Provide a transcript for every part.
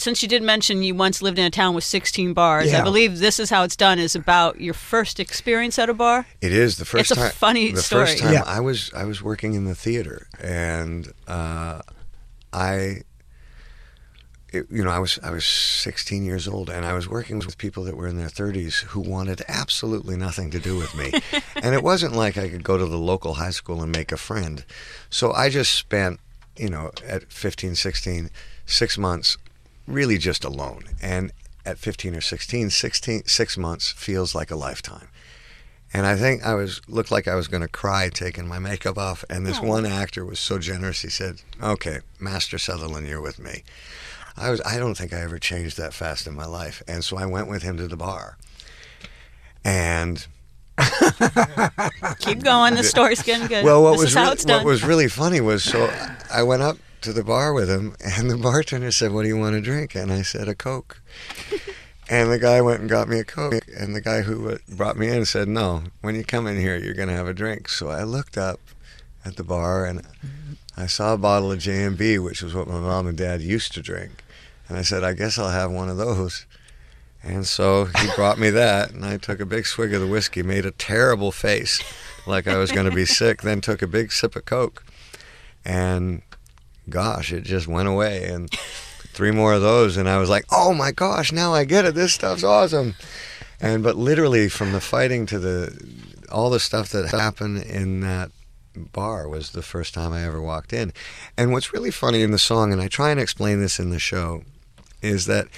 Since you did mention you once lived in a town with 16 bars, I believe this is how it's done is about your first experience at a bar. It is the first It's a time. funny the story. first time Yeah. I was I was working in the theater, and uh, I, it- you know, I was I was 16 years old, and I was working with people that were in their 30s who wanted absolutely nothing to do with me, and it wasn't like I could go to the local high school and make a friend. So I just spent, you know, at 15, 16, six months, really just alone, and at 15 or 16, 16 six months feels like a lifetime. And I think I was looked like I was going to cry taking my makeup off. And this oh. one actor was so generous. He said, "Okay, Master Sutherland, you're with me." I was. I don't think I ever changed that fast in my life. And so I went with him to the bar. And Keep going. The story's getting good. well, what this was is how really, it's done. what was really funny was so I went up to the bar with him, and the bartender said, "What do you want to drink?" And I said, "A Coke." And the guy went and got me a Coke. And the guy who brought me in said, No, when you come in here, you're going to have a drink. So I looked up at the bar and I saw a bottle of J&B, which was what my mom and dad used to drink. And I said, I guess I'll have one of those. And so he brought me that, and I took a big swig of the whiskey, made a terrible face like I was going to be sick, then took a big sip of Coke. And gosh, it just went away. And three more of those, and I was like, oh my gosh, now I get it. This stuff's awesome. And but literally from the fighting to the all the stuff that happened in that bar was the first time I ever walked in. And what's really funny in the song, and I try and explain this in the show, is that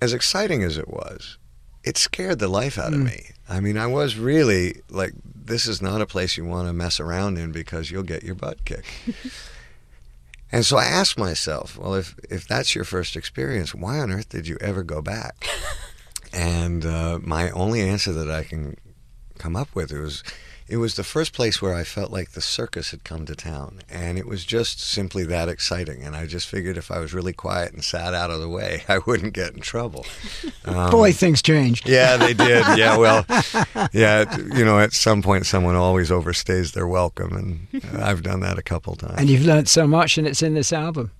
as exciting as it was, it scared the life out of mm. me. I mean, I was really like, this is not a place you want to mess around in because you'll get your butt kicked. and so I asked myself, well, if if that's your first experience, why on earth did you ever go back? and uh, my only answer that I can come up with was it was the first place where I felt like the circus had come to town, and it was just simply that exciting. And I just figured if I was really quiet and sat out of the way, I wouldn't get in trouble. Um, Boy, things changed. yeah, they did. Yeah, well, yeah, you know, at some point, someone always overstays their welcome, and I've done that a couple times. And you've learned so much, and it's in this album.